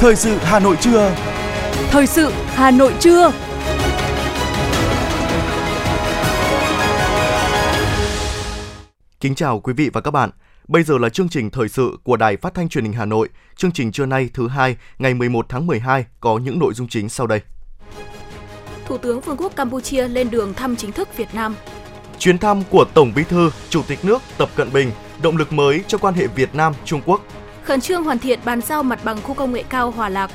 Thời sự Hà Nội trưa. Thời sự Hà Nội trưa. Kính chào quý vị và các bạn. Bây giờ là chương trình thời sự của Đài Phát thanh Truyền hình Hà Nội. Chương trình trưa nay thứ hai, ngày 11 tháng 12 có những nội dung chính sau đây. Thủ tướng Vương quốc Campuchia lên đường thăm chính thức Việt Nam. Chuyến thăm của Tổng Bí thư, Chủ tịch nước Tập Cận Bình, động lực mới cho quan hệ Việt Nam Trung Quốc. Khẩn trương hoàn thiện bàn giao mặt bằng khu công nghệ cao Hòa Lạc.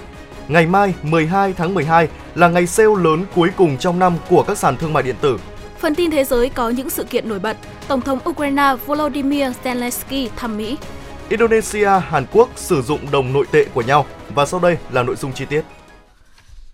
Ngày mai 12 tháng 12 là ngày sale lớn cuối cùng trong năm của các sàn thương mại điện tử. Phần tin thế giới có những sự kiện nổi bật. Tổng thống Ukraine Volodymyr Zelensky thăm Mỹ. Indonesia, Hàn Quốc sử dụng đồng nội tệ của nhau. Và sau đây là nội dung chi tiết.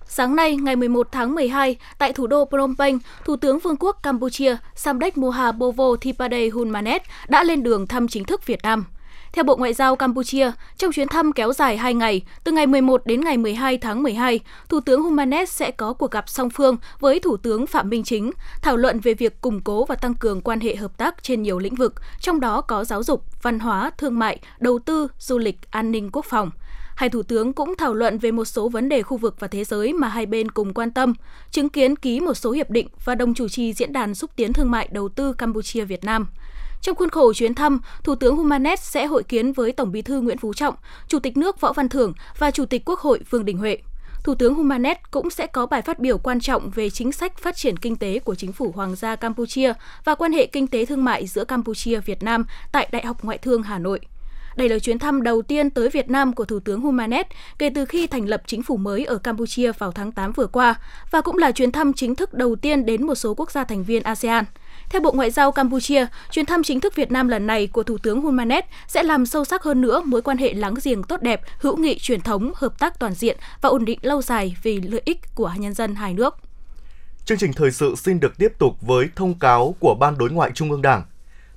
Sáng nay, ngày 11 tháng 12, tại thủ đô Phnom Penh, Thủ tướng Vương quốc Campuchia Samdech Mohabovo Thipade Hunmanet đã lên đường thăm chính thức Việt Nam. Theo Bộ Ngoại giao Campuchia, trong chuyến thăm kéo dài 2 ngày, từ ngày 11 đến ngày 12 tháng 12, Thủ tướng Humanet sẽ có cuộc gặp song phương với Thủ tướng Phạm Minh Chính, thảo luận về việc củng cố và tăng cường quan hệ hợp tác trên nhiều lĩnh vực, trong đó có giáo dục, văn hóa, thương mại, đầu tư, du lịch, an ninh quốc phòng. Hai thủ tướng cũng thảo luận về một số vấn đề khu vực và thế giới mà hai bên cùng quan tâm, chứng kiến ký một số hiệp định và đồng chủ trì diễn đàn xúc tiến thương mại đầu tư Campuchia Việt Nam. Trong khuôn khổ chuyến thăm, Thủ tướng Humanet sẽ hội kiến với Tổng Bí thư Nguyễn Phú Trọng, Chủ tịch nước Võ Văn Thưởng và Chủ tịch Quốc hội Vương Đình Huệ. Thủ tướng Humanet cũng sẽ có bài phát biểu quan trọng về chính sách phát triển kinh tế của chính phủ Hoàng gia Campuchia và quan hệ kinh tế thương mại giữa Campuchia Việt Nam tại Đại học Ngoại thương Hà Nội. Đây là chuyến thăm đầu tiên tới Việt Nam của Thủ tướng Humanet kể từ khi thành lập chính phủ mới ở Campuchia vào tháng 8 vừa qua và cũng là chuyến thăm chính thức đầu tiên đến một số quốc gia thành viên ASEAN. Theo Bộ Ngoại giao Campuchia, chuyến thăm chính thức Việt Nam lần này của Thủ tướng Hun Manet sẽ làm sâu sắc hơn nữa mối quan hệ láng giềng tốt đẹp, hữu nghị truyền thống, hợp tác toàn diện và ổn định lâu dài vì lợi ích của nhân dân hai nước. Chương trình thời sự xin được tiếp tục với thông cáo của Ban Đối ngoại Trung ương Đảng.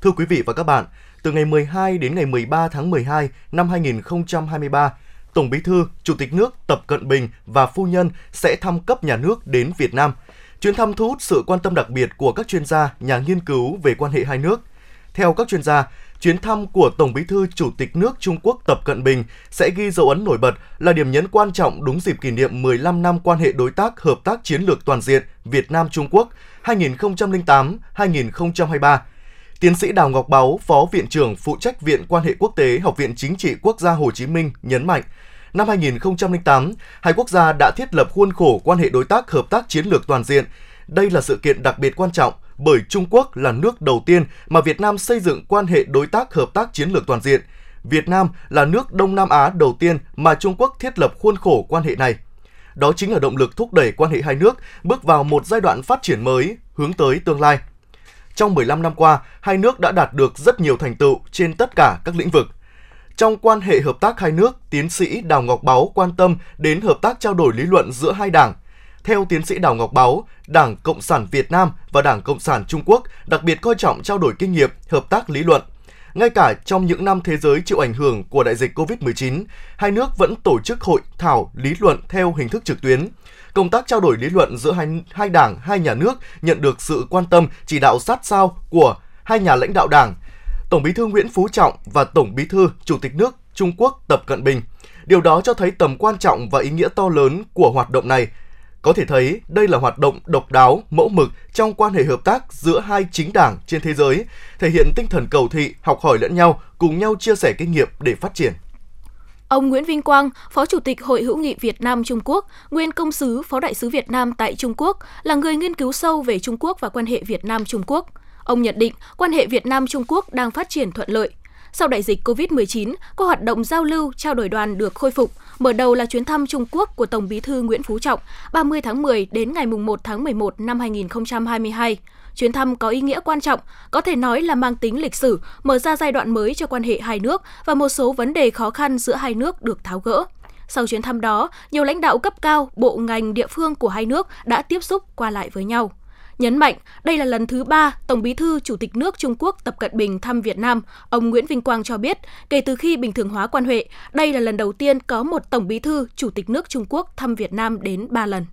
Thưa quý vị và các bạn, từ ngày 12 đến ngày 13 tháng 12 năm 2023, Tổng Bí thư, Chủ tịch nước Tập Cận Bình và phu nhân sẽ thăm cấp nhà nước đến Việt Nam – Chuyến thăm thu hút sự quan tâm đặc biệt của các chuyên gia, nhà nghiên cứu về quan hệ hai nước. Theo các chuyên gia, chuyến thăm của Tổng Bí thư Chủ tịch nước Trung Quốc Tập Cận Bình sẽ ghi dấu ấn nổi bật là điểm nhấn quan trọng đúng dịp kỷ niệm 15 năm quan hệ đối tác hợp tác chiến lược toàn diện Việt Nam Trung Quốc 2008-2023. Tiến sĩ Đào Ngọc Báu, Phó Viện trưởng phụ trách Viện Quan hệ Quốc tế Học viện Chính trị Quốc gia Hồ Chí Minh nhấn mạnh, năm 2008, hai quốc gia đã thiết lập khuôn khổ quan hệ đối tác hợp tác chiến lược toàn diện. Đây là sự kiện đặc biệt quan trọng bởi Trung Quốc là nước đầu tiên mà Việt Nam xây dựng quan hệ đối tác hợp tác chiến lược toàn diện. Việt Nam là nước Đông Nam Á đầu tiên mà Trung Quốc thiết lập khuôn khổ quan hệ này. Đó chính là động lực thúc đẩy quan hệ hai nước bước vào một giai đoạn phát triển mới, hướng tới tương lai. Trong 15 năm qua, hai nước đã đạt được rất nhiều thành tựu trên tất cả các lĩnh vực – trong quan hệ hợp tác hai nước, tiến sĩ Đào Ngọc Báu quan tâm đến hợp tác trao đổi lý luận giữa hai đảng. Theo tiến sĩ Đào Ngọc Báu, Đảng Cộng sản Việt Nam và Đảng Cộng sản Trung Quốc đặc biệt coi trọng trao đổi kinh nghiệm, hợp tác lý luận. Ngay cả trong những năm thế giới chịu ảnh hưởng của đại dịch COVID-19, hai nước vẫn tổ chức hội thảo lý luận theo hình thức trực tuyến. Công tác trao đổi lý luận giữa hai, hai đảng, hai nhà nước nhận được sự quan tâm, chỉ đạo sát sao của hai nhà lãnh đạo đảng, Tổng Bí thư Nguyễn Phú Trọng và Tổng Bí thư Chủ tịch nước Trung Quốc Tập Cận Bình. Điều đó cho thấy tầm quan trọng và ý nghĩa to lớn của hoạt động này. Có thể thấy đây là hoạt động độc đáo, mẫu mực trong quan hệ hợp tác giữa hai chính đảng trên thế giới, thể hiện tinh thần cầu thị, học hỏi lẫn nhau, cùng nhau chia sẻ kinh nghiệm để phát triển. Ông Nguyễn Vinh Quang, Phó Chủ tịch Hội hữu nghị Việt Nam Trung Quốc, nguyên công sứ Phó đại sứ Việt Nam tại Trung Quốc, là người nghiên cứu sâu về Trung Quốc và quan hệ Việt Nam Trung Quốc. Ông nhận định quan hệ Việt Nam Trung Quốc đang phát triển thuận lợi. Sau đại dịch COVID-19, các hoạt động giao lưu, trao đổi đoàn được khôi phục. Mở đầu là chuyến thăm Trung Quốc của Tổng Bí thư Nguyễn Phú Trọng 30 tháng 10 đến ngày 1 tháng 11 năm 2022. Chuyến thăm có ý nghĩa quan trọng, có thể nói là mang tính lịch sử, mở ra giai đoạn mới cho quan hệ hai nước và một số vấn đề khó khăn giữa hai nước được tháo gỡ. Sau chuyến thăm đó, nhiều lãnh đạo cấp cao, bộ ngành địa phương của hai nước đã tiếp xúc qua lại với nhau. Nhấn mạnh, đây là lần thứ ba Tổng bí thư Chủ tịch nước Trung Quốc Tập Cận Bình thăm Việt Nam, ông Nguyễn Vinh Quang cho biết, kể từ khi bình thường hóa quan hệ, đây là lần đầu tiên có một Tổng bí thư Chủ tịch nước Trung Quốc thăm Việt Nam đến 3 lần.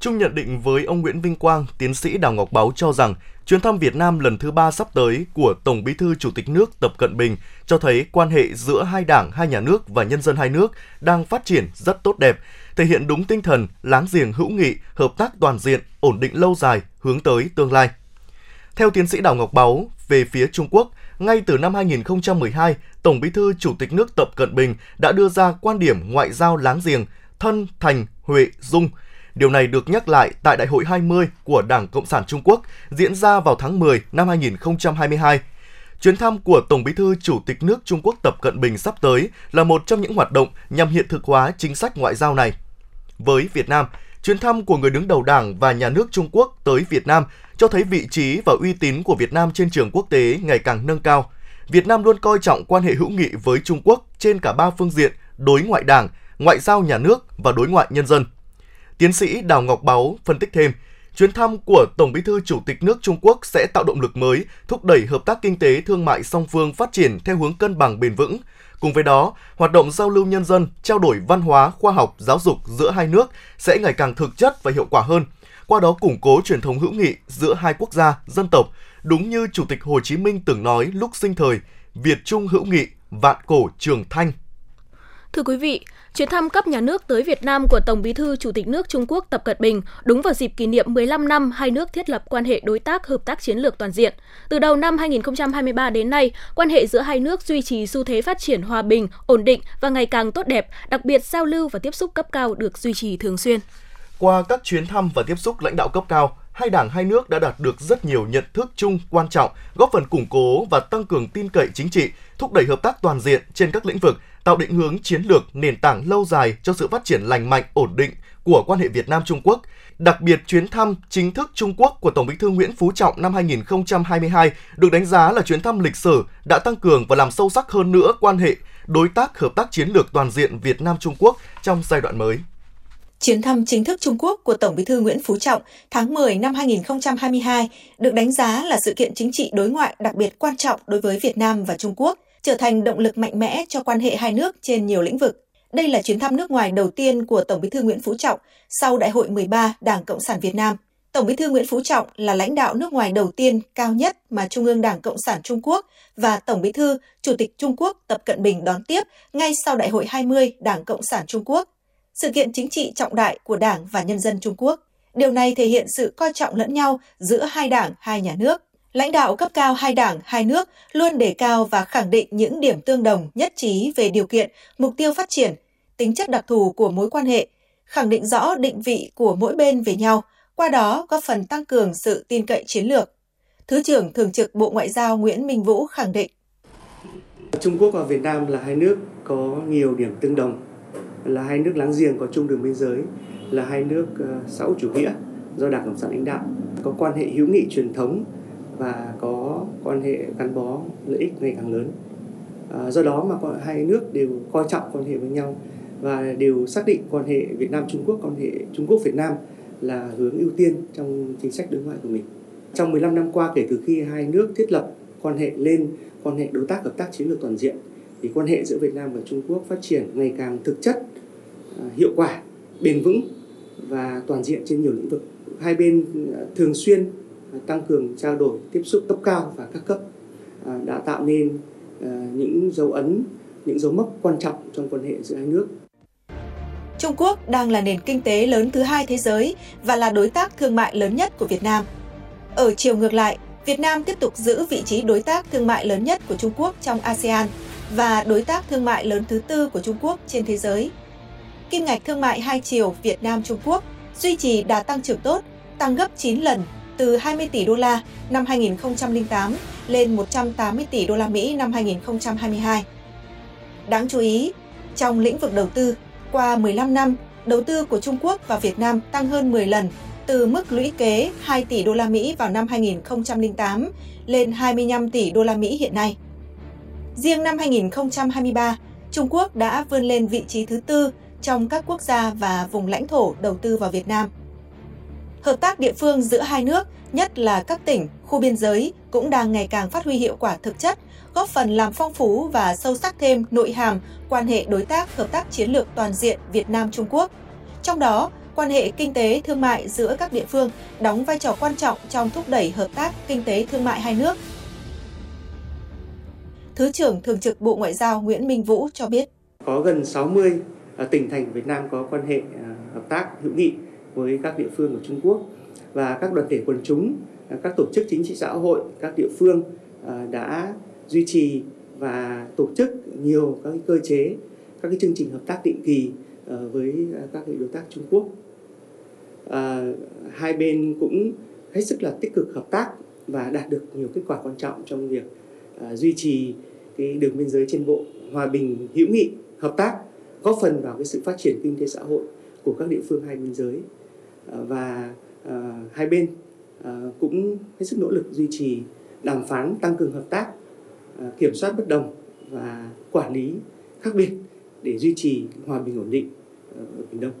Chung nhận định với ông Nguyễn Vinh Quang, tiến sĩ Đào Ngọc báo cho rằng chuyến thăm Việt Nam lần thứ ba sắp tới của Tổng Bí thư Chủ tịch nước Tập Cận Bình cho thấy quan hệ giữa hai đảng, hai nhà nước và nhân dân hai nước đang phát triển rất tốt đẹp, thể hiện đúng tinh thần láng giềng hữu nghị, hợp tác toàn diện, ổn định lâu dài, hướng tới tương lai. Theo tiến sĩ Đào Ngọc Báu, về phía Trung Quốc, ngay từ năm 2012, Tổng Bí thư Chủ tịch nước Tập Cận Bình đã đưa ra quan điểm ngoại giao láng giềng, thân, thành, huệ, dung. Điều này được nhắc lại tại Đại hội 20 của Đảng Cộng sản Trung Quốc diễn ra vào tháng 10 năm 2022. Chuyến thăm của Tổng Bí thư Chủ tịch nước Trung Quốc Tập Cận Bình sắp tới là một trong những hoạt động nhằm hiện thực hóa chính sách ngoại giao này. Với Việt Nam, chuyến thăm của người đứng đầu Đảng và nhà nước Trung Quốc tới Việt Nam cho thấy vị trí và uy tín của Việt Nam trên trường quốc tế ngày càng nâng cao. Việt Nam luôn coi trọng quan hệ hữu nghị với Trung Quốc trên cả ba phương diện đối ngoại đảng, ngoại giao nhà nước và đối ngoại nhân dân. Tiến sĩ Đào Ngọc Báu phân tích thêm, chuyến thăm của Tổng Bí thư Chủ tịch nước Trung Quốc sẽ tạo động lực mới, thúc đẩy hợp tác kinh tế thương mại song phương phát triển theo hướng cân bằng bền vững. Cùng với đó, hoạt động giao lưu nhân dân, trao đổi văn hóa, khoa học, giáo dục giữa hai nước sẽ ngày càng thực chất và hiệu quả hơn – qua đó củng cố truyền thống hữu nghị giữa hai quốc gia, dân tộc, đúng như Chủ tịch Hồ Chí Minh từng nói lúc sinh thời, Việt Trung hữu nghị, vạn cổ trường thanh. Thưa quý vị, chuyến thăm cấp nhà nước tới Việt Nam của Tổng Bí thư Chủ tịch nước Trung Quốc Tập Cận Bình đúng vào dịp kỷ niệm 15 năm hai nước thiết lập quan hệ đối tác hợp tác chiến lược toàn diện. Từ đầu năm 2023 đến nay, quan hệ giữa hai nước duy trì xu thế phát triển hòa bình, ổn định và ngày càng tốt đẹp, đặc biệt giao lưu và tiếp xúc cấp cao được duy trì thường xuyên. Qua các chuyến thăm và tiếp xúc lãnh đạo cấp cao, hai đảng hai nước đã đạt được rất nhiều nhận thức chung quan trọng, góp phần củng cố và tăng cường tin cậy chính trị, thúc đẩy hợp tác toàn diện trên các lĩnh vực, tạo định hướng chiến lược, nền tảng lâu dài cho sự phát triển lành mạnh, ổn định của quan hệ Việt Nam Trung Quốc. Đặc biệt chuyến thăm chính thức Trung Quốc của Tổng Bí thư Nguyễn Phú Trọng năm 2022 được đánh giá là chuyến thăm lịch sử đã tăng cường và làm sâu sắc hơn nữa quan hệ đối tác hợp tác chiến lược toàn diện Việt Nam Trung Quốc trong giai đoạn mới. Chuyến thăm chính thức Trung Quốc của Tổng Bí thư Nguyễn Phú Trọng tháng 10 năm 2022 được đánh giá là sự kiện chính trị đối ngoại đặc biệt quan trọng đối với Việt Nam và Trung Quốc, trở thành động lực mạnh mẽ cho quan hệ hai nước trên nhiều lĩnh vực. Đây là chuyến thăm nước ngoài đầu tiên của Tổng Bí thư Nguyễn Phú Trọng sau Đại hội 13 Đảng Cộng sản Việt Nam. Tổng Bí thư Nguyễn Phú Trọng là lãnh đạo nước ngoài đầu tiên cao nhất mà Trung ương Đảng Cộng sản Trung Quốc và Tổng Bí thư Chủ tịch Trung Quốc Tập Cận Bình đón tiếp ngay sau Đại hội 20 Đảng Cộng sản Trung Quốc sự kiện chính trị trọng đại của Đảng và nhân dân Trung Quốc. Điều này thể hiện sự coi trọng lẫn nhau giữa hai đảng, hai nhà nước. Lãnh đạo cấp cao hai đảng, hai nước luôn đề cao và khẳng định những điểm tương đồng nhất trí về điều kiện, mục tiêu phát triển, tính chất đặc thù của mối quan hệ, khẳng định rõ định vị của mỗi bên về nhau, qua đó góp phần tăng cường sự tin cậy chiến lược. Thứ trưởng Thường trực Bộ Ngoại giao Nguyễn Minh Vũ khẳng định. Trung Quốc và Việt Nam là hai nước có nhiều điểm tương đồng là hai nước láng giềng có chung đường biên giới là hai nước ờ, xã hội chủ nghĩa do Đảng Cộng sản lãnh đạo có quan hệ hữu nghị truyền thống và có quan hệ gắn bó lợi ích ngày càng lớn à, do đó mà hai nước đều coi trọng quan hệ với nhau và đều xác định quan hệ Việt Nam Trung Quốc quan hệ Trung Quốc Việt Nam là hướng ưu tiên trong chính sách đối ngoại của mình trong 15 năm qua kể từ khi hai nước thiết lập quan hệ lên quan hệ đối tác hợp tác chiến lược toàn diện thì quan hệ giữa Việt Nam và Trung Quốc phát triển ngày càng thực chất, à, hiệu quả, bền vững và toàn diện trên nhiều lĩnh vực. Hai bên à, thường xuyên À, tăng cường trao đổi, tiếp xúc cấp cao và các cấp à, đã tạo nên à, những dấu ấn, những dấu mốc quan trọng trong quan hệ giữa hai nước. Trung Quốc đang là nền kinh tế lớn thứ hai thế giới và là đối tác thương mại lớn nhất của Việt Nam. Ở chiều ngược lại, Việt Nam tiếp tục giữ vị trí đối tác thương mại lớn nhất của Trung Quốc trong ASEAN và đối tác thương mại lớn thứ tư của Trung Quốc trên thế giới. Kim ngạch thương mại hai chiều Việt Nam Trung Quốc duy trì đà tăng trưởng tốt, tăng gấp 9 lần từ 20 tỷ đô la năm 2008 lên 180 tỷ đô la Mỹ năm 2022. Đáng chú ý, trong lĩnh vực đầu tư, qua 15 năm, đầu tư của Trung Quốc và Việt Nam tăng hơn 10 lần từ mức lũy kế 2 tỷ đô la Mỹ vào năm 2008 lên 25 tỷ đô la Mỹ hiện nay. Riêng năm 2023, Trung Quốc đã vươn lên vị trí thứ tư trong các quốc gia và vùng lãnh thổ đầu tư vào Việt Nam. Hợp tác địa phương giữa hai nước, nhất là các tỉnh, khu biên giới cũng đang ngày càng phát huy hiệu quả thực chất, góp phần làm phong phú và sâu sắc thêm nội hàm quan hệ đối tác hợp tác chiến lược toàn diện Việt Nam Trung Quốc. Trong đó, quan hệ kinh tế thương mại giữa các địa phương đóng vai trò quan trọng trong thúc đẩy hợp tác kinh tế thương mại hai nước. Thứ trưởng Thường trực Bộ Ngoại giao Nguyễn Minh Vũ cho biết. Có gần 60 à, tỉnh thành Việt Nam có quan hệ à, hợp tác hữu nghị với các địa phương của Trung Quốc và các đoàn thể quần chúng, à, các tổ chức chính trị xã hội, các địa phương à, đã duy trì và tổ chức nhiều các cơ chế, các cái chương trình hợp tác định kỳ ờ, với à, các đối tác Trung Quốc. Ờ, hai bên cũng hết sức là tích cực hợp tác và đạt được nhiều kết quả quan trọng trong việc duy trì cái đường biên giới trên bộ hòa bình hữu nghị hợp tác góp phần vào cái sự phát triển kinh tế xã hội của các địa phương hai biên giới Ờ, và ờ, hai bên ờ, cũng hết sức nỗ lực duy trì đàm phán tăng cường hợp tác kiểm soát bất đồng và quản lý khác biệt để duy trì hòa bình ổn định ở Biển Đông.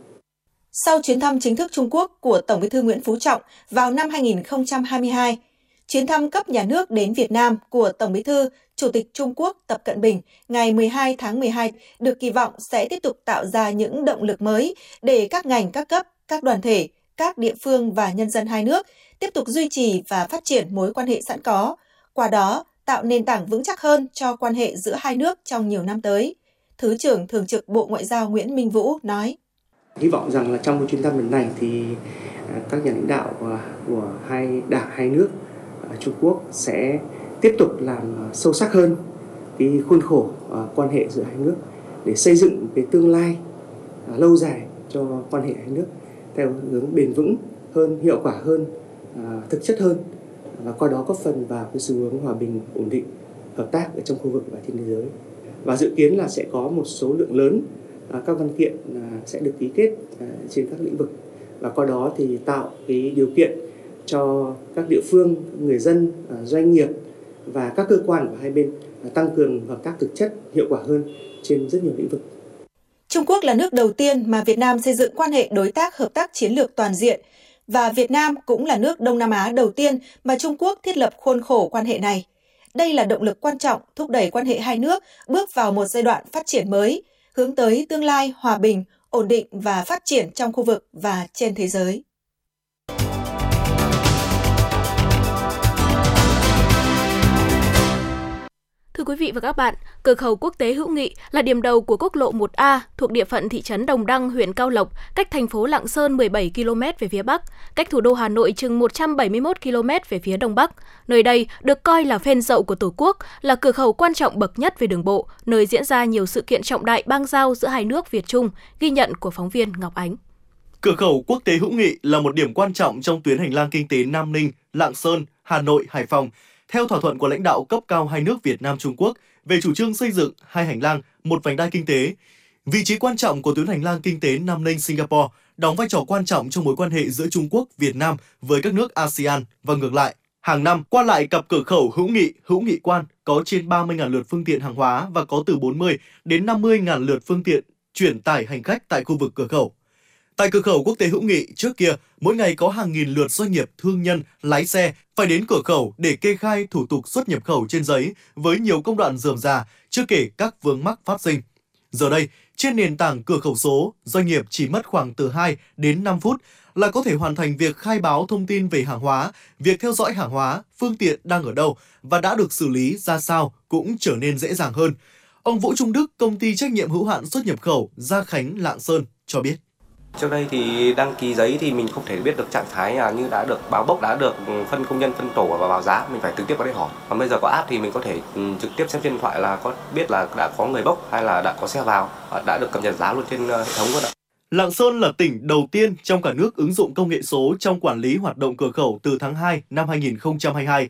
Sau chuyến thăm chính thức Trung Quốc của Tổng Bí thư Nguyễn Phú Trọng vào năm 2022, chuyến thăm cấp nhà nước đến Việt Nam của Tổng Bí thư Chủ tịch Trung Quốc Tập Cận Bình ngày 12 tháng 12 được kỳ vọng sẽ tiếp tục tạo ra những động lực mới để các ngành các cấp, các đoàn thể, các địa phương và nhân dân hai nước tiếp tục duy trì và phát triển mối quan hệ sẵn có, qua đó tạo nền tảng vững chắc hơn cho quan hệ giữa hai nước trong nhiều năm tới. Thứ trưởng Thường trực Bộ Ngoại giao Nguyễn Minh Vũ nói. Hy vọng rằng là trong chuyến thăm lần này thì à, các nhà lãnh đạo à, của hai đảng hai nước à, Trung Quốc sẽ tiếp tục làm sâu sắc hơn cái khuôn khổ quan hệ giữa hai nước để xây dựng cái tương lai lâu dài cho quan hệ hai nước theo hướng bền vững hơn, hiệu quả hơn, à, thực chất hơn và qua đó góp phần vào cái xu hướng hòa bình, ổn định, hợp tác ở trong khu vực và trên thế giới. Và dự kiến là sẽ có một số lượng lớn à, các văn kiện à, sẽ được ký kết trên các lĩnh vực và qua đó thì tạo cái điều kiện cho các địa phương, người dân, doanh nghiệp và các cơ quan của hai bên tăng cường hợp tác thực chất hiệu quả hơn trên rất nhiều lĩnh vực. Trung Quốc là nước đầu tiên mà Việt Nam xây dựng quan hệ đối tác hợp tác chiến lược toàn diện và Việt Nam cũng là nước Đông Nam Á đầu tiên mà Trung Quốc thiết lập khuôn khổ quan hệ này. Đây là động lực quan trọng thúc đẩy quan hệ hai nước bước vào một giai đoạn phát triển mới, hướng tới tương lai hòa bình, ổn định và phát triển trong khu vực và trên thế giới. Thưa quý vị và các bạn, cửa khẩu quốc tế hữu nghị là điểm đầu của quốc lộ 1A thuộc địa phận thị trấn Đồng Đăng, huyện Cao Lộc, cách thành phố Lạng Sơn 17 km về phía Bắc, cách thủ đô Hà Nội chừng 171 km về phía Đông Bắc. Nơi đây được coi là phên dậu của Tổ quốc, là cửa khẩu quan trọng bậc nhất về đường bộ, nơi diễn ra nhiều sự kiện trọng đại bang giao giữa hai nước Việt Trung, ghi nhận của phóng viên Ngọc Ánh. Cửa khẩu quốc tế hữu nghị là một điểm quan trọng trong tuyến hành lang kinh tế Nam Ninh, Lạng Sơn, Hà Nội, Hải Phòng – theo thỏa thuận của lãnh đạo cấp cao hai nước Việt Nam Trung Quốc về chủ trương xây dựng hai hành lang, một vành đai kinh tế. Vị trí quan trọng của tuyến hành lang kinh tế Nam Ninh Singapore đóng vai trò quan trọng trong mối quan hệ giữa Trung Quốc, Việt Nam với các nước ASEAN và ngược lại. Hàng năm, qua lại cặp cửa khẩu hữu nghị, hữu nghị quan có trên 30.000 lượt phương tiện hàng hóa và có từ 40 đến 50.000 lượt phương tiện chuyển tải hành khách tại khu vực cửa khẩu. Tại cửa khẩu quốc tế hữu nghị trước kia, mỗi ngày có hàng nghìn lượt doanh nghiệp, thương nhân, lái xe phải đến cửa khẩu để kê khai thủ tục xuất nhập khẩu trên giấy với nhiều công đoạn dườm già, chưa kể các vướng mắc phát sinh. Giờ đây, trên nền tảng cửa khẩu số, doanh nghiệp chỉ mất khoảng từ 2 đến 5 phút là có thể hoàn thành việc khai báo thông tin về hàng hóa, việc theo dõi hàng hóa, phương tiện đang ở đâu và đã được xử lý ra sao cũng trở nên dễ dàng hơn. Ông Vũ Trung Đức, công ty trách nhiệm hữu hạn xuất nhập khẩu Gia Khánh Lạng Sơn cho biết. Trước đây thì đăng ký giấy thì mình không thể biết được trạng thái là như đã được báo bốc, đã được ừ, phân công nhân phân tổ và báo giá, mình phải trực tiếp vào đây hỏi. Còn bây giờ có app thì mình có thể ừ, trực tiếp xem trên điện thoại là có biết là đã có người bốc hay là đã có xe vào, à, đã được cập nhật giá luôn trên ờ, hệ thống luôn ạ. Lạng Sơn là tỉnh đầu tiên trong cả nước ứng dụng công nghệ số trong quản lý hoạt động cửa khẩu từ tháng 2 năm 2022.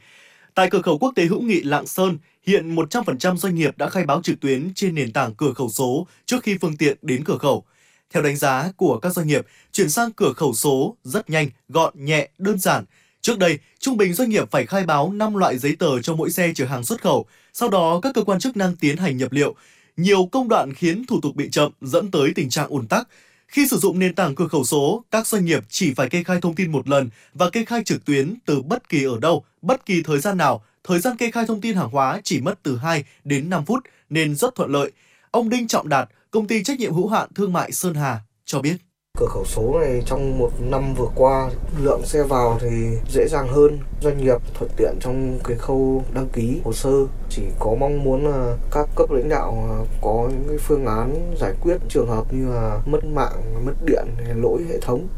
Tại cửa khẩu quốc tế hữu nghị Lạng Sơn, hiện 100% doanh nghiệp đã khai báo trực tuyến trên nền tảng cửa khẩu số trước khi phương tiện đến cửa khẩu. Theo đánh giá của các doanh nghiệp, chuyển sang cửa khẩu số rất nhanh, gọn, nhẹ, đơn giản. Trước đây, trung bình doanh nghiệp phải khai báo 5 loại giấy tờ cho mỗi xe chở hàng xuất khẩu, sau đó các cơ quan chức năng tiến hành nhập liệu. Nhiều công đoạn khiến thủ tục bị chậm dẫn tới tình trạng ùn tắc. Khi sử dụng nền tảng cửa khẩu số, các doanh nghiệp chỉ phải kê khai thông tin một lần và kê khai trực tuyến từ bất kỳ ở đâu, bất kỳ thời gian nào. Thời gian kê khai thông tin hàng hóa chỉ mất từ 2 đến 5 phút nên rất thuận lợi. Ông Đinh Trọng Đạt, công ty trách nhiệm hữu hạn thương mại Sơn Hà cho biết. Cửa khẩu số này trong một năm vừa qua lượng xe vào thì dễ dàng hơn, doanh nghiệp thuận tiện trong cái khâu đăng ký hồ sơ. Chỉ có mong muốn là các cấp lãnh đạo có những cái phương án giải quyết trường hợp như là mất mạng, mất điện, hay lỗi hệ thống.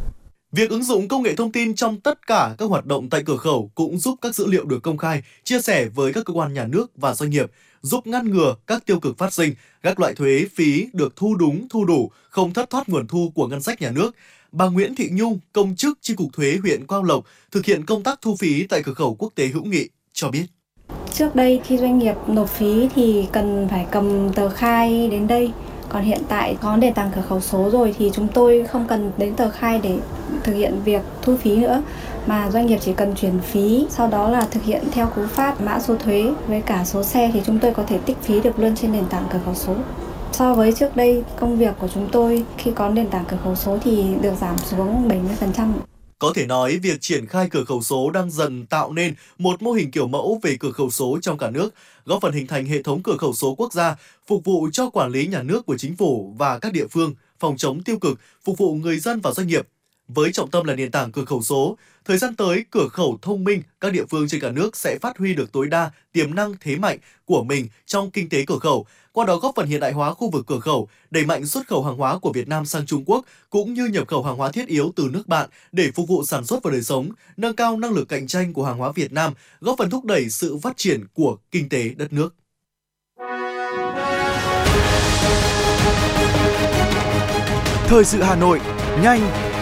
Việc ứng dụng công nghệ thông tin trong tất cả các hoạt động tại cửa khẩu cũng giúp các dữ liệu được công khai, chia sẻ với các cơ quan nhà nước và doanh nghiệp, giúp ngăn ngừa các tiêu cực phát sinh, các loại thuế phí được thu đúng, thu đủ, không thất thoát nguồn thu của ngân sách nhà nước. Bà Nguyễn Thị Nhung, công chức chi cục thuế huyện Quang Lộc, thực hiện công tác thu phí tại cửa khẩu quốc tế hữu nghị, cho biết. Trước đây khi doanh nghiệp nộp phí thì cần phải cầm tờ khai đến đây còn hiện tại có nền tảng cửa khẩu số rồi thì chúng tôi không cần đến tờ khai để thực hiện việc thu phí nữa mà doanh nghiệp chỉ cần chuyển phí sau đó là thực hiện theo cú pháp mã số thuế với cả số xe thì chúng tôi có thể tích phí được luôn trên nền tảng cửa khẩu số so với trước đây công việc của chúng tôi khi có nền tảng cửa khẩu số thì được giảm xuống 70%. Có thể nói, việc triển khai cửa khẩu số đang dần tạo nên một mô hình kiểu mẫu về cửa khẩu số trong cả nước, góp phần hình thành hệ thống cửa khẩu số quốc gia, phục vụ cho quản lý nhà nước của chính phủ và các địa phương, phòng chống tiêu cực, phục vụ người dân và doanh nghiệp. Với trọng tâm là nền tảng cửa khẩu số, thời gian tới cửa khẩu thông minh, các địa phương trên cả nước sẽ phát huy được tối đa tiềm năng thế mạnh của mình trong kinh tế cửa khẩu, qua đó góp phần hiện đại hóa khu vực cửa khẩu, đẩy mạnh xuất khẩu hàng hóa của Việt Nam sang Trung Quốc cũng như nhập khẩu hàng hóa thiết yếu từ nước bạn để phục vụ sản xuất và đời sống, nâng cao năng lực cạnh tranh của hàng hóa Việt Nam, góp phần thúc đẩy sự phát triển của kinh tế đất nước. Thời sự Hà Nội, nhanh,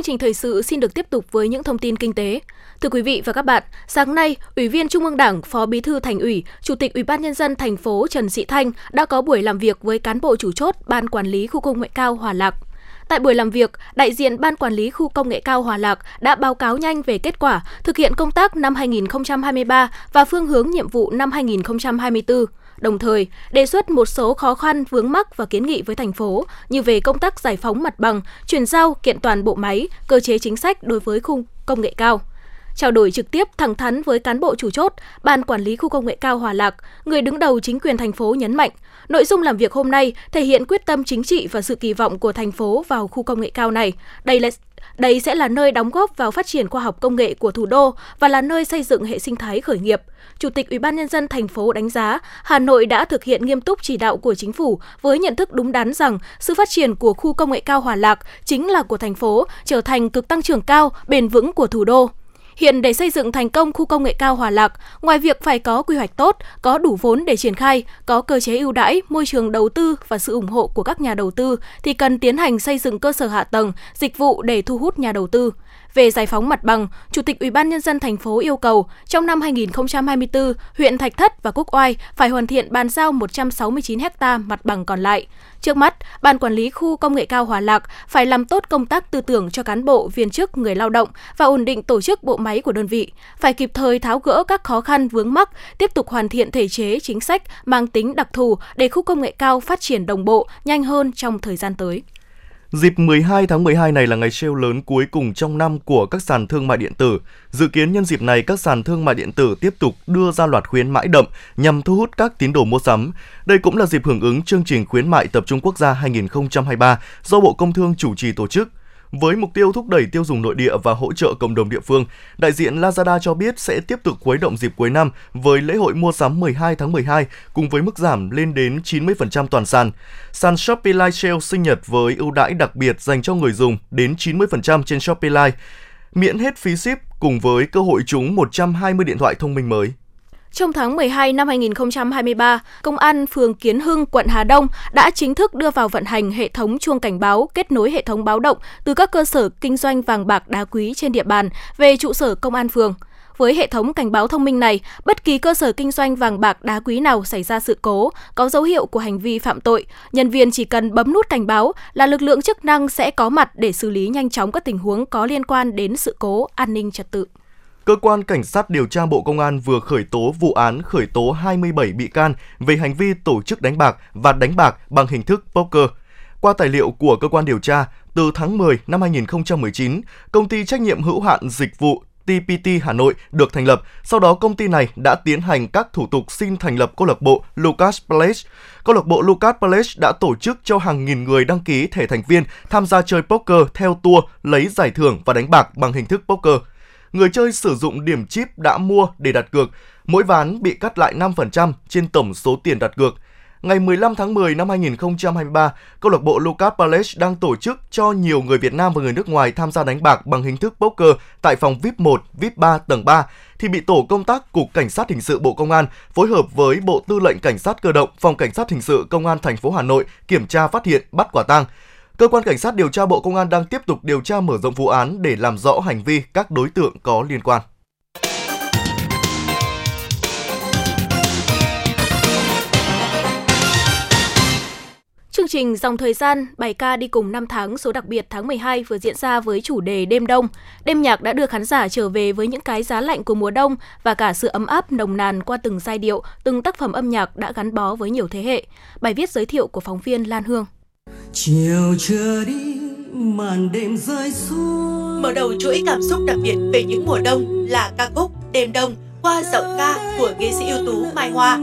Chương trình thời sự xin được tiếp tục với những thông tin kinh tế. Thưa quý vị và các bạn, sáng nay, Ủy viên Trung ương Đảng, Phó Bí thư Thành ủy, Chủ tịch Ủy ban nhân dân thành phố Trần Sĩ Thanh đã có buổi làm việc với cán bộ chủ chốt Ban quản lý khu công nghệ cao Hòa Lạc. Tại buổi làm việc, đại diện Ban Quản lý Khu Công nghệ cao Hòa Lạc đã báo cáo nhanh về kết quả thực hiện công tác năm 2023 và phương hướng nhiệm vụ năm 2024 đồng thời đề xuất một số khó khăn vướng mắc và kiến nghị với thành phố như về công tác giải phóng mặt bằng, chuyển giao kiện toàn bộ máy, cơ chế chính sách đối với khung công nghệ cao. Trao đổi trực tiếp thẳng thắn với cán bộ chủ chốt, Ban Quản lý Khu Công nghệ cao Hòa Lạc, người đứng đầu chính quyền thành phố nhấn mạnh, nội dung làm việc hôm nay thể hiện quyết tâm chính trị và sự kỳ vọng của thành phố vào khu công nghệ cao này. Đây là đây sẽ là nơi đóng góp vào phát triển khoa học công nghệ của thủ đô và là nơi xây dựng hệ sinh thái khởi nghiệp. Chủ tịch Ủy ban nhân dân thành phố đánh giá, Hà Nội đã thực hiện nghiêm túc chỉ đạo của chính phủ với nhận thức đúng đắn rằng sự phát triển của khu công nghệ cao Hòa Lạc chính là của thành phố, trở thành cực tăng trưởng cao, bền vững của thủ đô. Hiện để xây dựng thành công khu công nghệ cao Hòa Lạc, ngoài việc phải có quy hoạch tốt, có đủ vốn để triển khai, có cơ chế ưu đãi, môi trường đầu tư và sự ủng hộ của các nhà đầu tư thì cần tiến hành xây dựng cơ sở hạ tầng, dịch vụ để thu hút nhà đầu tư. Về giải phóng mặt bằng, Chủ tịch Ủy ban nhân dân thành phố yêu cầu trong năm 2024, huyện Thạch Thất và Quốc Oai phải hoàn thiện bàn giao 169 ha mặt bằng còn lại. Trước mắt, Ban quản lý khu công nghệ cao Hòa Lạc phải làm tốt công tác tư tưởng cho cán bộ, viên chức, người lao động và ổn định tổ chức bộ máy của đơn vị, phải kịp thời tháo gỡ các khó khăn vướng mắc, tiếp tục hoàn thiện thể chế, chính sách mang tính đặc thù để khu công nghệ cao phát triển đồng bộ, nhanh hơn trong thời gian tới. Dịp 12 tháng 12 này là ngày sale lớn cuối cùng trong năm của các sàn thương mại điện tử. Dự kiến nhân dịp này, các sàn thương mại điện tử tiếp tục đưa ra loạt khuyến mãi đậm nhằm thu hút các tín đồ mua sắm. Đây cũng là dịp hưởng ứng chương trình khuyến mại tập trung quốc gia 2023 do Bộ Công Thương chủ trì tổ chức. Với mục tiêu thúc đẩy tiêu dùng nội địa và hỗ trợ cộng đồng địa phương, đại diện Lazada cho biết sẽ tiếp tục khuấy động dịp cuối năm với lễ hội mua sắm 12 tháng 12 cùng với mức giảm lên đến 90% toàn sàn. Sàn Shopee Live Sale sinh nhật với ưu đãi đặc biệt dành cho người dùng đến 90% trên Shopee Live, miễn hết phí ship cùng với cơ hội trúng 120 điện thoại thông minh mới. Trong tháng 12 năm 2023, Công an phường Kiến Hưng, quận Hà Đông đã chính thức đưa vào vận hành hệ thống chuông cảnh báo kết nối hệ thống báo động từ các cơ sở kinh doanh vàng bạc đá quý trên địa bàn về trụ sở công an phường. Với hệ thống cảnh báo thông minh này, bất kỳ cơ sở kinh doanh vàng bạc đá quý nào xảy ra sự cố, có dấu hiệu của hành vi phạm tội, nhân viên chỉ cần bấm nút cảnh báo là lực lượng chức năng sẽ có mặt để xử lý nhanh chóng các tình huống có liên quan đến sự cố an ninh trật tự. Cơ quan Cảnh sát điều tra Bộ Công an vừa khởi tố vụ án khởi tố 27 bị can về hành vi tổ chức đánh bạc và đánh bạc bằng hình thức poker. Qua tài liệu của cơ quan điều tra, từ tháng 10 năm 2019, công ty trách nhiệm hữu hạn dịch vụ TPT Hà Nội được thành lập. Sau đó công ty này đã tiến hành các thủ tục xin thành lập câu lạc bộ Lucas Palace. Câu lạc bộ Lucas Palace đã tổ chức cho hàng nghìn người đăng ký thẻ thành viên tham gia chơi poker theo tour, lấy giải thưởng và đánh bạc bằng hình thức poker. Người chơi sử dụng điểm chip đã mua để đặt cược. Mỗi ván bị cắt lại 5% trên tổng số tiền đặt cược. Ngày 15 tháng 10 năm 2023, câu lạc bộ Lucas Palace đang tổ chức cho nhiều người Việt Nam và người nước ngoài tham gia đánh bạc bằng hình thức poker tại phòng VIP 1, VIP 3 tầng 3 thì bị tổ công tác Cục Cảnh sát hình sự Bộ Công an phối hợp với Bộ Tư lệnh Cảnh sát cơ động, Phòng Cảnh sát hình sự Công an thành phố Hà Nội kiểm tra phát hiện bắt quả tang. Cơ quan Cảnh sát điều tra Bộ Công an đang tiếp tục điều tra mở rộng vụ án để làm rõ hành vi các đối tượng có liên quan. Chương trình Dòng Thời gian, bài ca đi cùng năm tháng số đặc biệt tháng 12 vừa diễn ra với chủ đề Đêm Đông. Đêm nhạc đã đưa khán giả trở về với những cái giá lạnh của mùa đông và cả sự ấm áp nồng nàn qua từng giai điệu, từng tác phẩm âm nhạc đã gắn bó với nhiều thế hệ. Bài viết giới thiệu của phóng viên Lan Hương. Chiều chưa đi, màn đêm rơi xuống. Mở đầu chuỗi cảm xúc đặc biệt về những mùa đông là ca khúc Đêm Đông qua giọng ca của nghệ sĩ ưu tú Mai Hoa.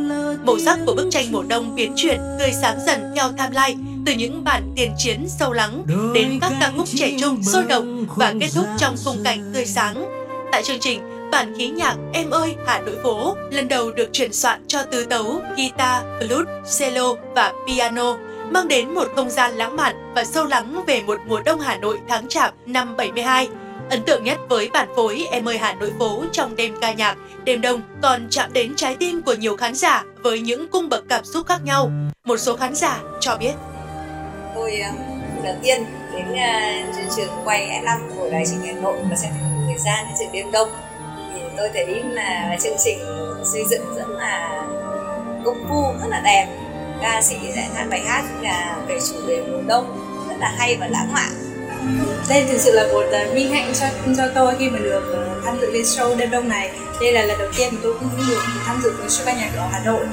Màu sắc của bức tranh mùa đông biến chuyển, tươi sáng dần theo timeline từ những bản tiền chiến sâu lắng đến các ca khúc trẻ trung sôi động và kết thúc trong khung cảnh tươi sáng. Tại chương trình, bản khí nhạc Em ơi Hà Nội phố lần đầu được chuyển soạn cho tứ tấu, guitar, flute, cello và piano mang đến một không gian lãng mạn và sâu lắng về một mùa đông Hà Nội tháng chạp năm 72. Ấn tượng nhất với bản phối Em ơi Hà Nội phố trong đêm ca nhạc, đêm đông còn chạm đến trái tim của nhiều khán giả với những cung bậc cảm xúc khác nhau. Một số khán giả cho biết. Tôi ờ, đầu tiên đến uh, trường quay F5 của Đài truyền hình Hà Nội và sẽ thời gian đến trường đêm đông thì tôi thấy là chương trình xây dựng rất là công phu, rất là đẹp ca sĩ sẽ hát bài hát là về chủ đề mùa đông, rất là hay và lãng mạn. Đây thực sự là một ờ, vinh hạnh cho cho tôi khi mà được ờ, tham dự cái show đêm đông này. Đây là lần đầu tiên tôi cũng được tham dự một show ca nhạc ở Hà Nội.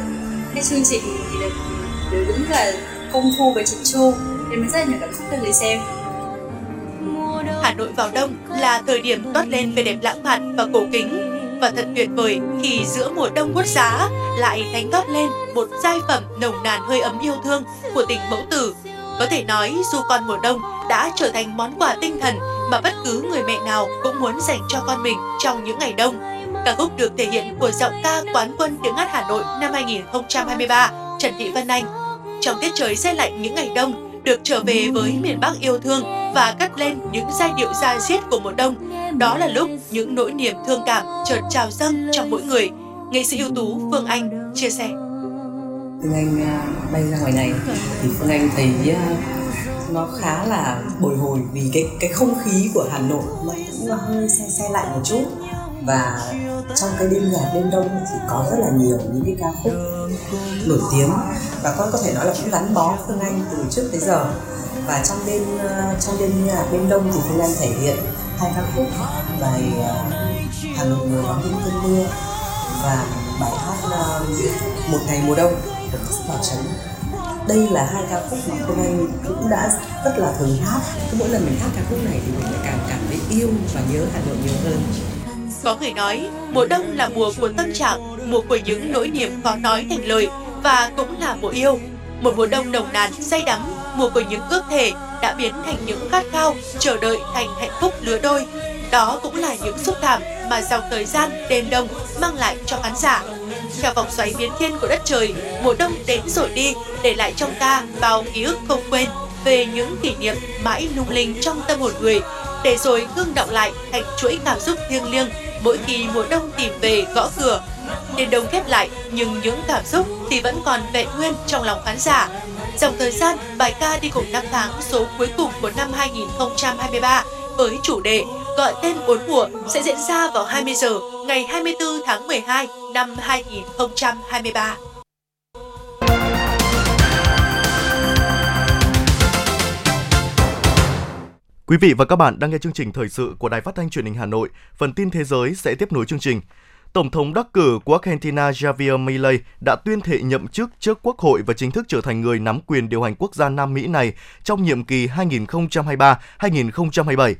Cái chương trình thì được được đúng là công phu và chỉnh chu, nên mình rất là nhiều cảm xúc cho người xem. Hà Nội vào đông là thời điểm toát lên vẻ đẹp lãng mạn và cổ kính và thật tuyệt vời khi giữa mùa đông buốt giá lại thánh gót lên một giai phẩm nồng nàn hơi ấm yêu thương của tình mẫu tử. Có thể nói dù con mùa đông đã trở thành món quà tinh thần mà bất cứ người mẹ nào cũng muốn dành cho con mình trong những ngày đông. Ca khúc được thể hiện của giọng ca quán quân tiếng hát Hà Nội năm 2023 Trần Thị Vân Anh. Trong tiết trời xe lạnh những ngày đông, được trở về với miền Bắc yêu thương và cất lên những giai điệu da diết của mùa đông. Đó là lúc những nỗi niềm thương cảm chợt trào dâng trong mỗi người. Nghệ sĩ ưu tú Phương Anh chia sẻ. Phương Anh à, bay ra ngoài này thì Phương Anh thấy à, nó khá là bồi hồi vì cái cái không khí của Hà Nội nó cũng hơi xe xe lạnh một chút và trong cái đêm nhạc đêm đông thì có rất là nhiều những cái ca khúc nổi tiếng và con có thể nói là cũng gắn bó Phương Anh từ trước tới giờ và trong đêm à, trong đêm nhạc đêm đông thì Phương Anh thể hiện hai ca khúc bài ờ, Hà Nội mùa vắng những cơn mưa và bài hát ờ, một ngày mùa đông của ca Bảo Trấn. Đây là hai ca khúc mà Phương Anh cũng đã rất là thường hát. Cứ mỗi lần mình hát ca khúc này thì mình lại càng cảm thấy yêu và nhớ Hà Nội nhiều hơn. Có người nói, mùa đông là mùa của tâm trạng, mùa của những nỗi niềm khó nói thành lời và cũng là mùa yêu. Một mùa đông nồng nàn, say đắm, mùa của những ước thể đã biến thành những khát khao, chờ đợi thành hạnh phúc lứa đôi. Đó cũng là những xúc cảm mà dòng thời gian đêm đông mang lại cho khán giả. Theo vòng xoáy biến thiên của đất trời, mùa đông đến rồi đi, để lại trong ta bao ký ức không quên về những kỷ niệm mãi lung linh trong tâm hồn người, để rồi hương động lại thành chuỗi cảm xúc thiêng liêng mỗi khi mùa đông tìm về gõ cửa. Đêm đông khép lại nhưng những cảm xúc thì vẫn còn vẹn nguyên trong lòng khán giả. Dòng thời gian, bài ca đi cùng năm tháng số cuối cùng của năm 2023 với chủ đề gọi tên bốn mùa sẽ diễn ra vào 20 giờ ngày 24 tháng 12 năm 2023. Quý vị và các bạn đang nghe chương trình thời sự của Đài Phát thanh Truyền hình Hà Nội. Phần tin thế giới sẽ tiếp nối chương trình. Tổng thống đắc cử của Argentina Javier Milei đã tuyên thệ nhậm chức trước Quốc hội và chính thức trở thành người nắm quyền điều hành quốc gia Nam Mỹ này trong nhiệm kỳ 2023-2027.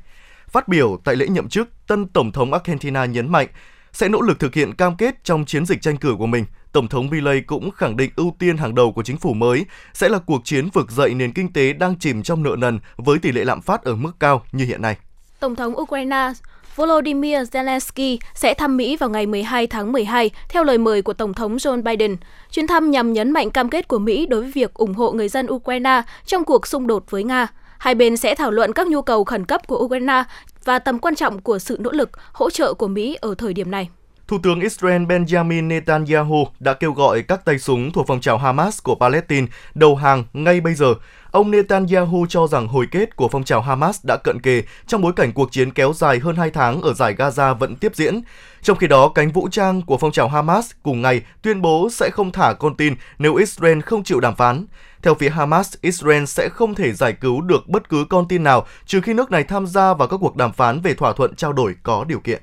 Phát biểu tại lễ nhậm chức, tân Tổng thống Argentina nhấn mạnh sẽ nỗ lực thực hiện cam kết trong chiến dịch tranh cử của mình. Tổng thống Milei cũng khẳng định ưu tiên hàng đầu của chính phủ mới sẽ là cuộc chiến vực dậy nền kinh tế đang chìm trong nợ nần với tỷ lệ lạm phát ở mức cao như hiện nay. Tổng thống Ukraine Volodymyr Zelensky sẽ thăm Mỹ vào ngày 12 tháng 12 theo lời mời của Tổng thống Joe Biden. Chuyến thăm nhằm nhấn mạnh cam kết của Mỹ đối với việc ủng hộ người dân Ukraine trong cuộc xung đột với Nga. Hai bên sẽ thảo luận các nhu cầu khẩn cấp của Ukraine và tầm quan trọng của sự nỗ lực, hỗ trợ của Mỹ ở thời điểm này. Thủ tướng Israel Benjamin Netanyahu đã kêu gọi các tay súng thuộc phong trào Hamas của Palestine đầu hàng ngay bây giờ. Ông Netanyahu cho rằng hồi kết của phong trào Hamas đã cận kề trong bối cảnh cuộc chiến kéo dài hơn 2 tháng ở giải Gaza vẫn tiếp diễn. Trong khi đó, cánh vũ trang của phong trào Hamas cùng ngày tuyên bố sẽ không thả con tin nếu Israel không chịu đàm phán. Theo phía Hamas, Israel sẽ không thể giải cứu được bất cứ con tin nào trừ khi nước này tham gia vào các cuộc đàm phán về thỏa thuận trao đổi có điều kiện.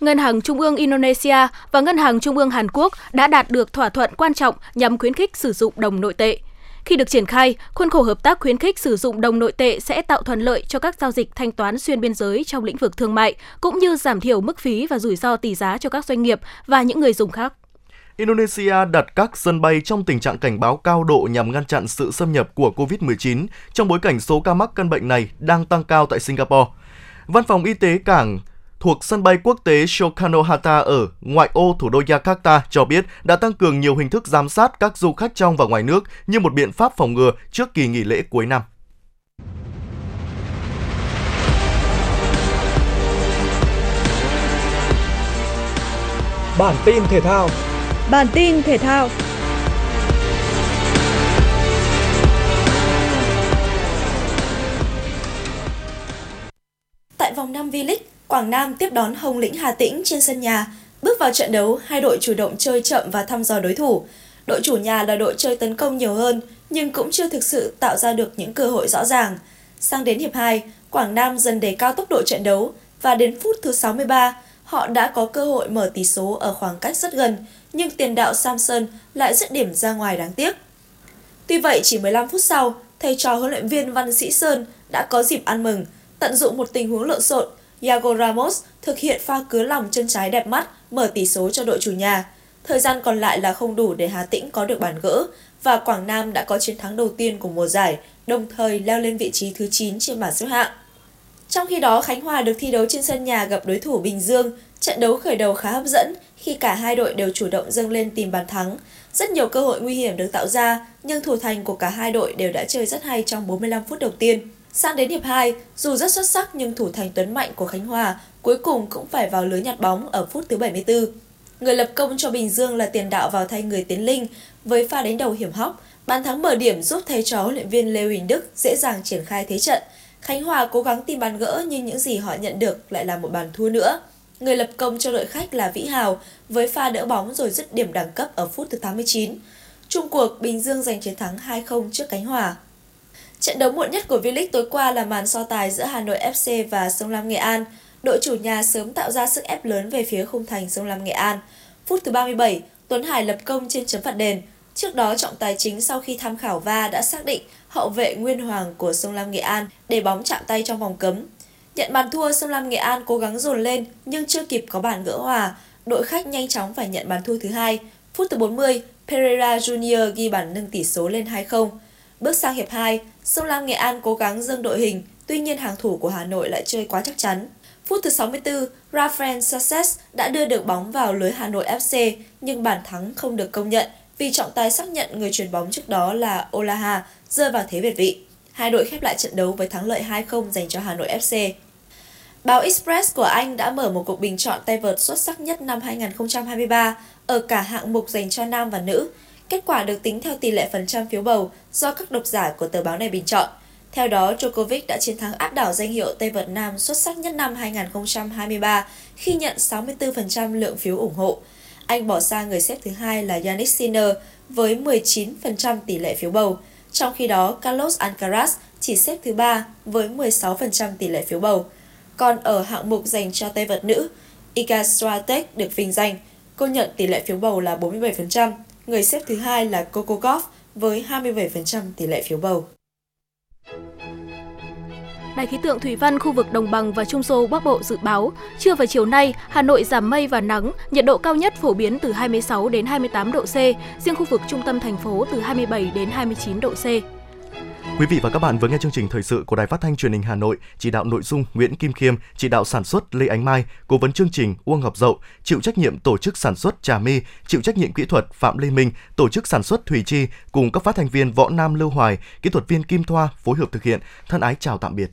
Ngân hàng Trung ương Indonesia và Ngân hàng Trung ương Hàn Quốc đã đạt được thỏa thuận quan trọng nhằm khuyến khích sử dụng đồng nội tệ. Khi được triển khai, khuôn khổ hợp tác khuyến khích sử dụng đồng nội tệ sẽ tạo thuận lợi cho các giao dịch thanh toán xuyên biên giới trong lĩnh vực thương mại, cũng như giảm thiểu mức phí và rủi ro tỷ giá cho các doanh nghiệp và những người dùng khác. Indonesia đặt các sân bay trong tình trạng cảnh báo cao độ nhằm ngăn chặn sự xâm nhập của COVID-19 trong bối cảnh số ca mắc căn bệnh này đang tăng cao tại Singapore. Văn phòng Y tế cảng thuộc sân bay quốc tế Soekarno-Hatta ở ngoại ô thủ đô Jakarta cho biết đã tăng cường nhiều hình thức giám sát các du khách trong và ngoài nước như một biện pháp phòng ngừa trước kỳ nghỉ lễ cuối năm. Bản tin thể thao Bản tin thể thao Tại vòng 5 V-League, Quảng Nam tiếp đón Hồng Lĩnh Hà Tĩnh trên sân nhà. Bước vào trận đấu, hai đội chủ động chơi chậm và thăm dò đối thủ. Đội chủ nhà là đội chơi tấn công nhiều hơn, nhưng cũng chưa thực sự tạo ra được những cơ hội rõ ràng. Sang đến hiệp 2, Quảng Nam dần đề cao tốc độ trận đấu và đến phút thứ 63, họ đã có cơ hội mở tỷ số ở khoảng cách rất gần, nhưng tiền đạo Samson lại dứt điểm ra ngoài đáng tiếc. Tuy vậy, chỉ 15 phút sau, thầy trò huấn luyện viên Văn Sĩ Sơn đã có dịp ăn mừng, tận dụng một tình huống lộn xộn Iago Ramos thực hiện pha cứa lòng chân trái đẹp mắt, mở tỷ số cho đội chủ nhà. Thời gian còn lại là không đủ để Hà Tĩnh có được bàn gỡ và Quảng Nam đã có chiến thắng đầu tiên của mùa giải, đồng thời leo lên vị trí thứ 9 trên bảng xếp hạng. Trong khi đó, Khánh Hòa được thi đấu trên sân nhà gặp đối thủ Bình Dương. Trận đấu khởi đầu khá hấp dẫn khi cả hai đội đều chủ động dâng lên tìm bàn thắng. Rất nhiều cơ hội nguy hiểm được tạo ra, nhưng thủ thành của cả hai đội đều đã chơi rất hay trong 45 phút đầu tiên. Sang đến hiệp 2, dù rất xuất sắc nhưng thủ thành Tuấn Mạnh của Khánh Hòa cuối cùng cũng phải vào lưới nhặt bóng ở phút thứ 74. Người lập công cho Bình Dương là tiền đạo vào thay người Tiến Linh với pha đánh đầu hiểm hóc. Bàn thắng mở điểm giúp thầy trò huấn luyện viên Lê Huỳnh Đức dễ dàng triển khai thế trận. Khánh Hòa cố gắng tìm bàn gỡ nhưng những gì họ nhận được lại là một bàn thua nữa. Người lập công cho đội khách là Vĩ Hào với pha đỡ bóng rồi dứt điểm đẳng cấp ở phút thứ 89. Trung cuộc, Bình Dương giành chiến thắng 2-0 trước Khánh Hòa. Trận đấu muộn nhất của V-League tối qua là màn so tài giữa Hà Nội FC và Sông Lam Nghệ An. Đội chủ nhà sớm tạo ra sức ép lớn về phía khung thành Sông Lam Nghệ An. Phút thứ 37, Tuấn Hải lập công trên chấm phạt đền. Trước đó, trọng tài chính sau khi tham khảo va đã xác định hậu vệ Nguyên Hoàng của Sông Lam Nghệ An để bóng chạm tay trong vòng cấm. Nhận bàn thua, Sông Lam Nghệ An cố gắng dồn lên nhưng chưa kịp có bàn gỡ hòa. Đội khách nhanh chóng phải nhận bàn thua thứ hai. Phút thứ 40, Pereira Junior ghi bàn nâng tỷ số lên 2-0. Bước sang hiệp 2, Sông Lam Nghệ An cố gắng dâng đội hình, tuy nhiên hàng thủ của Hà Nội lại chơi quá chắc chắn. Phút thứ 64, Rafael Success đã đưa được bóng vào lưới Hà Nội FC, nhưng bàn thắng không được công nhận vì trọng tài xác nhận người chuyền bóng trước đó là Olaha rơi vào thế biệt vị. Hai đội khép lại trận đấu với thắng lợi 2-0 dành cho Hà Nội FC. Báo Express của Anh đã mở một cuộc bình chọn tay vợt xuất sắc nhất năm 2023 ở cả hạng mục dành cho nam và nữ. Kết quả được tính theo tỷ lệ phần trăm phiếu bầu do các độc giả của tờ báo này bình chọn. Theo đó, Djokovic đã chiến thắng áp đảo danh hiệu Tây vợt nam xuất sắc nhất năm 2023 khi nhận 64% lượng phiếu ủng hộ. Anh bỏ xa người xếp thứ hai là Yannick Sinner với 19% tỷ lệ phiếu bầu. Trong khi đó, Carlos Alcaraz chỉ xếp thứ ba với 16% tỷ lệ phiếu bầu. Còn ở hạng mục dành cho tay vật nữ, Iga Swiatek được vinh danh. Cô nhận tỷ lệ phiếu bầu là 47%, người xếp thứ hai là Coco Gauff với 27% tỷ lệ phiếu bầu. Đài khí tượng thủy văn khu vực đồng bằng và trung du Bắc Bộ dự báo, trưa và chiều nay, Hà Nội giảm mây và nắng, nhiệt độ cao nhất phổ biến từ 26 đến 28 độ C, riêng khu vực trung tâm thành phố từ 27 đến 29 độ C. Quý vị và các bạn vừa nghe chương trình thời sự của Đài Phát thanh Truyền hình Hà Nội, chỉ đạo nội dung Nguyễn Kim Khiêm, chỉ đạo sản xuất Lê Ánh Mai, cố vấn chương trình Uông Ngọc Dậu, chịu trách nhiệm tổ chức sản xuất Trà My, chịu trách nhiệm kỹ thuật Phạm Lê Minh, tổ chức sản xuất Thủy Chi cùng các phát thanh viên Võ Nam Lưu Hoài, kỹ thuật viên Kim Thoa phối hợp thực hiện. Thân ái chào tạm biệt.